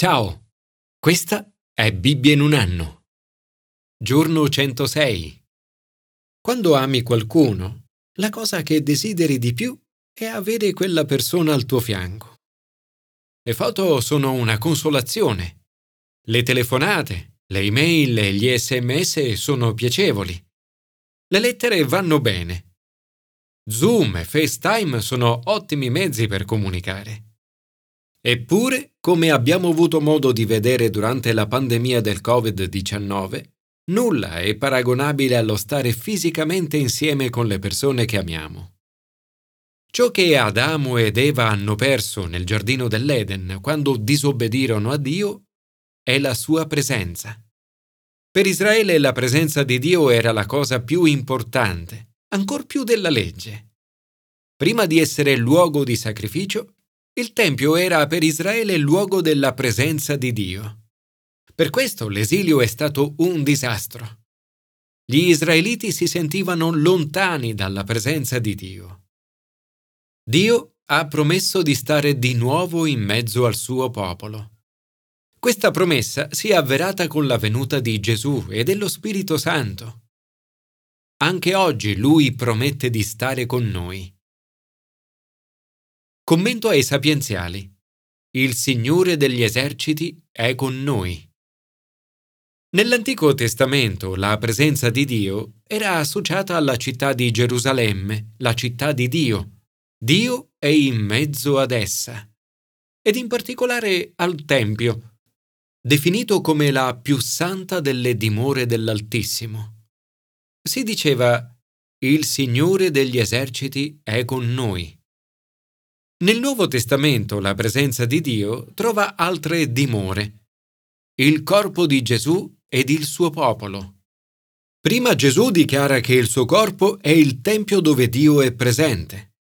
Ciao, questa è Bibbia in un anno. Giorno 106. Quando ami qualcuno, la cosa che desideri di più è avere quella persona al tuo fianco. Le foto sono una consolazione. Le telefonate, le email e gli sms sono piacevoli. Le lettere vanno bene. Zoom e FaceTime sono ottimi mezzi per comunicare. Eppure, come abbiamo avuto modo di vedere durante la pandemia del Covid-19, nulla è paragonabile allo stare fisicamente insieme con le persone che amiamo. Ciò che Adamo ed Eva hanno perso nel giardino dell'Eden quando disobbedirono a Dio è la sua presenza. Per Israele la presenza di Dio era la cosa più importante, ancor più della legge. Prima di essere luogo di sacrificio, il Tempio era per Israele il luogo della presenza di Dio. Per questo l'esilio è stato un disastro. Gli israeliti si sentivano lontani dalla presenza di Dio. Dio ha promesso di stare di nuovo in mezzo al suo popolo. Questa promessa si è avverata con la venuta di Gesù e dello Spirito Santo. Anche oggi Lui promette di stare con noi. Commento ai sapienziali. Il Signore degli eserciti è con noi. Nell'Antico Testamento la presenza di Dio era associata alla città di Gerusalemme, la città di Dio. Dio è in mezzo ad essa. Ed in particolare al Tempio, definito come la più santa delle dimore dell'Altissimo. Si diceva, il Signore degli eserciti è con noi. Nel Nuovo Testamento la presenza di Dio trova altre dimore. Il corpo di Gesù ed il suo popolo. Prima Gesù dichiara che il suo corpo è il tempio dove Dio è presente.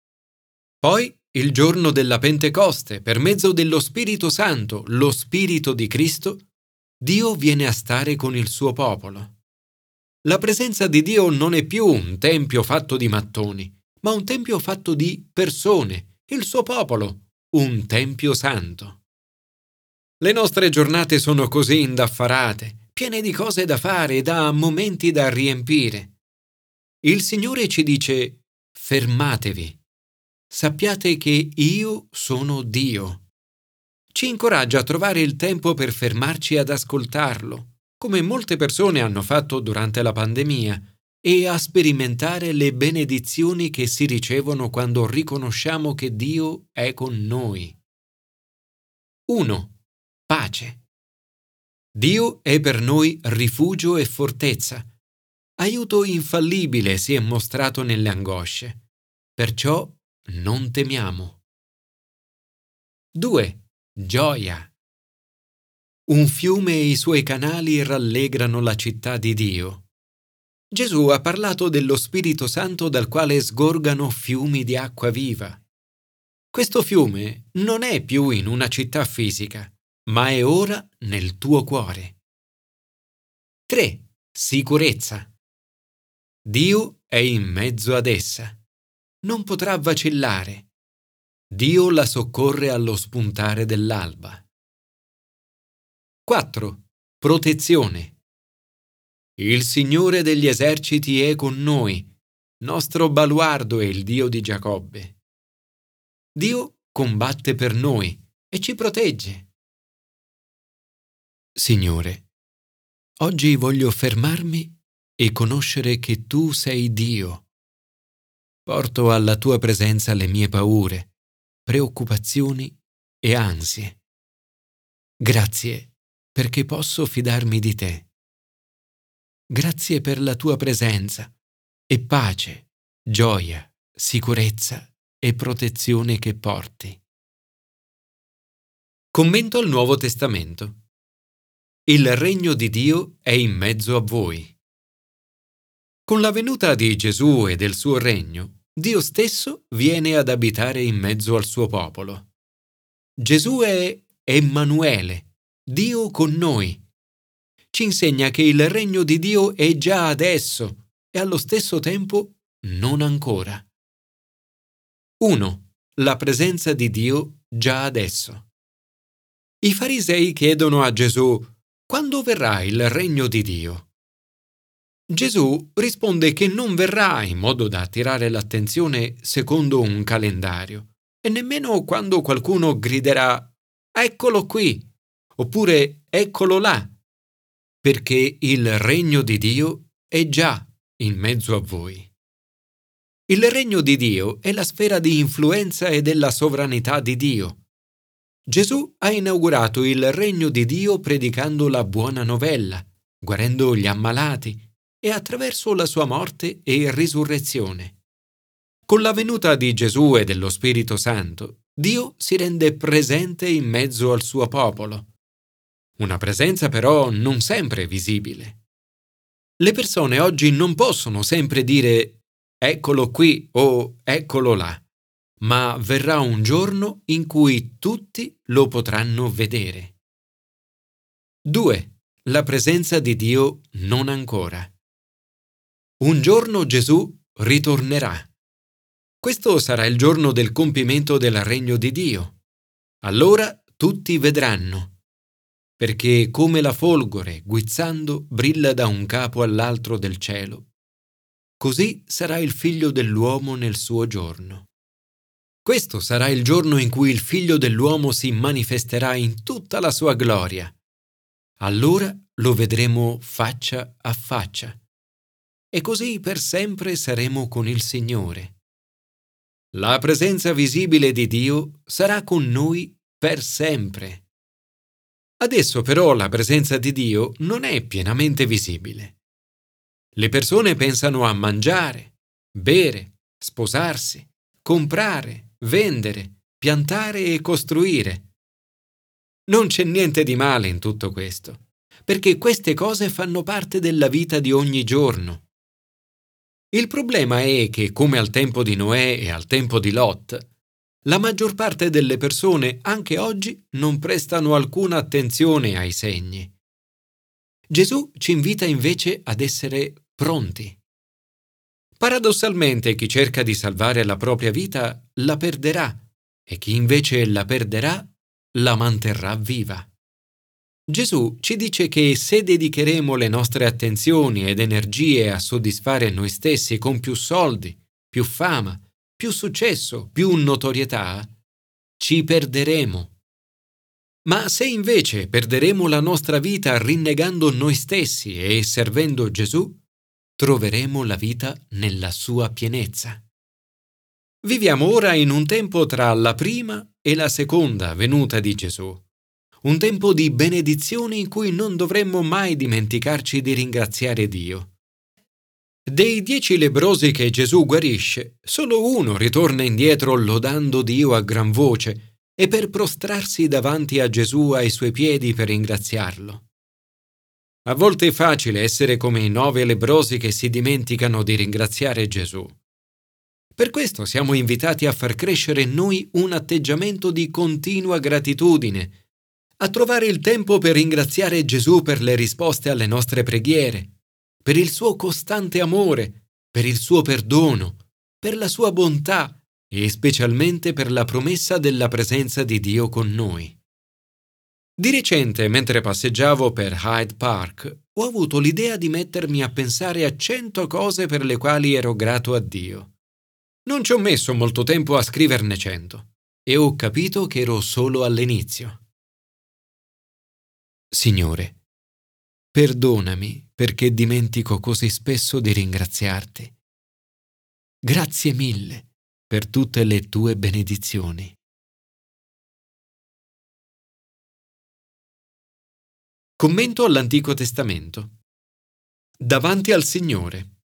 Poi, il giorno della Pentecoste, per mezzo dello Spirito Santo, lo Spirito di Cristo, Dio viene a stare con il suo popolo. La presenza di Dio non è più un tempio fatto di mattoni, ma un tempio fatto di persone, il suo popolo, un tempio santo. Le nostre giornate sono così indaffarate, piene di cose da fare e da momenti da riempire. Il Signore ci dice, fermatevi, sappiate che io sono Dio. Ci incoraggia a trovare il tempo per fermarci ad ascoltarlo, come molte persone hanno fatto durante la pandemia, e a sperimentare le benedizioni che si ricevono quando riconosciamo che Dio è con noi. 1. Pace. Dio è per noi rifugio e fortezza. Aiuto infallibile si è mostrato nelle angosce. Perciò non temiamo. 2. Gioia. Un fiume e i suoi canali rallegrano la città di Dio. Gesù ha parlato dello Spirito Santo dal quale sgorgano fiumi di acqua viva. Questo fiume non è più in una città fisica, ma è ora nel tuo cuore. 3. Sicurezza. Dio è in mezzo ad essa. Non potrà vacillare. Dio la soccorre allo spuntare dell'alba. 4. Protezione. Il Signore degli eserciti è con noi, nostro baluardo è il Dio di Giacobbe. Dio combatte per noi e ci protegge. Signore, oggi voglio fermarmi e conoscere che tu sei Dio. Porto alla tua presenza le mie paure, preoccupazioni e ansie. Grazie perché posso fidarmi di te. Grazie per la tua presenza e pace, gioia, sicurezza e protezione che porti. Commento al Nuovo Testamento. Il regno di Dio è in mezzo a voi. Con la venuta di Gesù e del suo regno, Dio stesso viene ad abitare in mezzo al suo popolo. Gesù è Emanuele, Dio con noi ci insegna che il regno di Dio è già adesso e allo stesso tempo non ancora. 1. La presenza di Dio già adesso. I farisei chiedono a Gesù, quando verrà il regno di Dio? Gesù risponde che non verrà in modo da attirare l'attenzione secondo un calendario, e nemmeno quando qualcuno griderà Eccolo qui, oppure Eccolo là, perché il regno di Dio è già in mezzo a voi. Il regno di Dio è la sfera di influenza e della sovranità di Dio. Gesù ha inaugurato il regno di Dio predicando la buona novella, guarendo gli ammalati e attraverso la sua morte e risurrezione. Con la venuta di Gesù e dello Spirito Santo, Dio si rende presente in mezzo al suo popolo. Una presenza però non sempre visibile. Le persone oggi non possono sempre dire eccolo qui o eccolo là ma verrà un giorno in cui tutti lo potranno vedere. 2. La presenza di Dio non ancora. Un giorno Gesù ritornerà. Questo sarà il giorno del compimento del regno di Dio. Allora tutti vedranno, perché come la folgore, guizzando, brilla da un capo all'altro del cielo, così sarà il figlio dell'uomo nel suo giorno. Questo sarà il giorno in cui il figlio dell'uomo si manifesterà in tutta la sua gloria. Allora lo vedremo faccia a faccia. E così per sempre saremo con il Signore. La presenza visibile di Dio sarà con noi per sempre. Adesso però la presenza di Dio non è pienamente visibile. Le persone pensano a mangiare, bere, sposarsi, comprare, vendere, piantare e costruire. Non c'è niente di male in tutto questo, perché queste cose fanno parte della vita di ogni giorno. Il problema è che, come al tempo di Noè e al tempo di Lot, la maggior parte delle persone anche oggi non prestano alcuna attenzione ai segni. Gesù ci invita invece ad essere pronti. Paradossalmente chi cerca di salvare la propria vita la perderà e chi invece la perderà la manterrà viva. Gesù ci dice che se dedicheremo le nostre attenzioni ed energie a soddisfare noi stessi con più soldi, più fama, più successo, più notorietà, ci perderemo. Ma se invece perderemo la nostra vita rinnegando noi stessi e servendo Gesù, troveremo la vita nella sua pienezza. Viviamo ora in un tempo tra la prima e la seconda venuta di Gesù, un tempo di benedizioni in cui non dovremmo mai dimenticarci di ringraziare Dio. Dei dieci lebrosi che Gesù guarisce, solo uno ritorna indietro lodando Dio a gran voce e per prostrarsi davanti a Gesù ai suoi piedi per ringraziarlo. A volte è facile essere come i nove lebrosi che si dimenticano di ringraziare Gesù. Per questo siamo invitati a far crescere in noi un atteggiamento di continua gratitudine, a trovare il tempo per ringraziare Gesù per le risposte alle nostre preghiere, per il suo costante amore, per il suo perdono, per la sua bontà e specialmente per la promessa della presenza di Dio con noi. Di recente, mentre passeggiavo per Hyde Park, ho avuto l'idea di mettermi a pensare a cento cose per le quali ero grato a Dio. Non ci ho messo molto tempo a scriverne cento e ho capito che ero solo all'inizio. Signore, perdonami perché dimentico così spesso di ringraziarti. Grazie mille per tutte le tue benedizioni. Commento all'Antico Testamento. Davanti al Signore.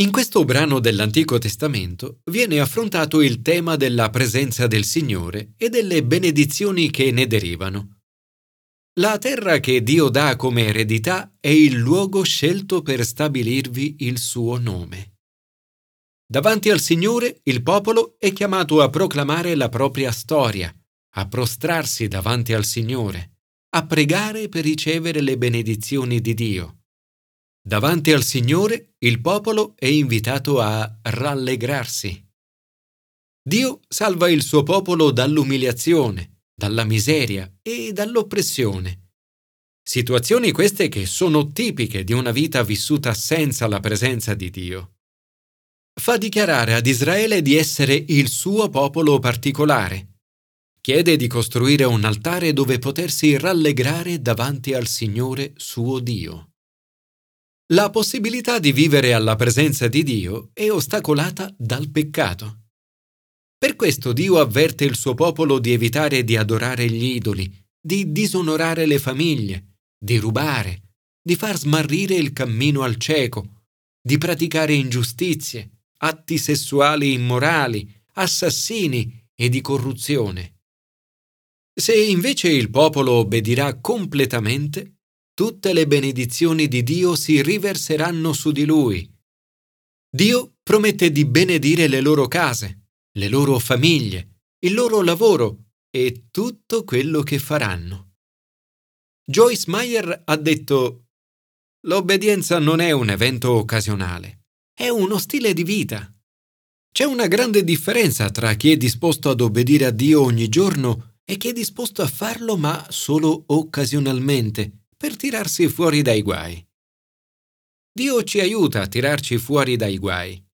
In questo brano dell'Antico Testamento viene affrontato il tema della presenza del Signore e delle benedizioni che ne derivano. La terra che Dio dà come eredità è il luogo scelto per stabilirvi il suo nome. Davanti al Signore il popolo è chiamato a proclamare la propria storia, a prostrarsi davanti al Signore a pregare per ricevere le benedizioni di Dio. Davanti al Signore il popolo è invitato a rallegrarsi. Dio salva il suo popolo dall'umiliazione, dalla miseria e dall'oppressione. Situazioni queste che sono tipiche di una vita vissuta senza la presenza di Dio. Fa dichiarare ad Israele di essere il suo popolo particolare. Chiede di costruire un altare dove potersi rallegrare davanti al Signore suo Dio. La possibilità di vivere alla presenza di Dio è ostacolata dal peccato. Questo Dio avverte il suo popolo di evitare di adorare gli idoli, di disonorare le famiglie, di rubare, di far smarrire il cammino al cieco, di praticare ingiustizie, atti sessuali immorali, assassini e di corruzione. Se invece il popolo obbedirà completamente, tutte le benedizioni di Dio si riverseranno su di lui. Dio promette di benedire le loro case, le loro famiglie, il loro lavoro e tutto quello che faranno. Joyce Meyer ha detto L'obbedienza non è un evento occasionale, è uno stile di vita. C'è una grande differenza tra chi è disposto ad obbedire a Dio ogni giorno e chi è disposto a farlo ma solo occasionalmente, per tirarsi fuori dai guai. Dio ci aiuta a tirarci fuori dai guai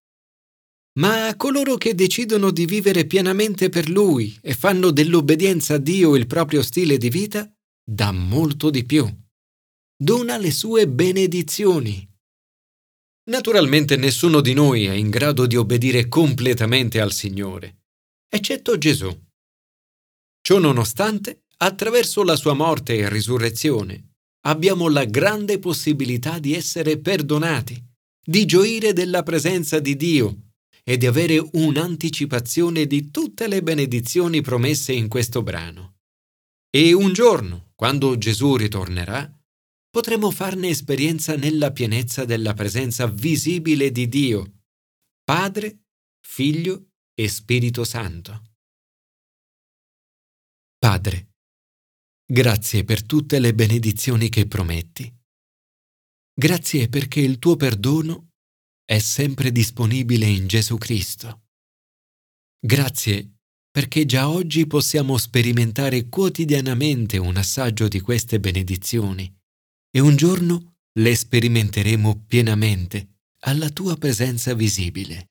ma a coloro che decidono di vivere pienamente per Lui e fanno dell'obbedienza a Dio il proprio stile di vita, dà molto di più. Dona le sue benedizioni. Naturalmente nessuno di noi è in grado di obbedire completamente al Signore, eccetto Gesù. Ciò nonostante, attraverso la sua morte e risurrezione, abbiamo la grande possibilità di essere perdonati, di gioire della presenza di Dio e di avere un'anticipazione di tutte le benedizioni promesse in questo brano. E un giorno, quando Gesù ritornerà, potremo farne esperienza nella pienezza della presenza visibile di Dio, Padre, Figlio e Spirito Santo. Padre, grazie per tutte le benedizioni che prometti. Grazie perché il tuo perdono è sempre disponibile in Gesù Cristo. Grazie perché già oggi possiamo sperimentare quotidianamente un assaggio di queste benedizioni e un giorno le sperimenteremo pienamente alla tua presenza visibile.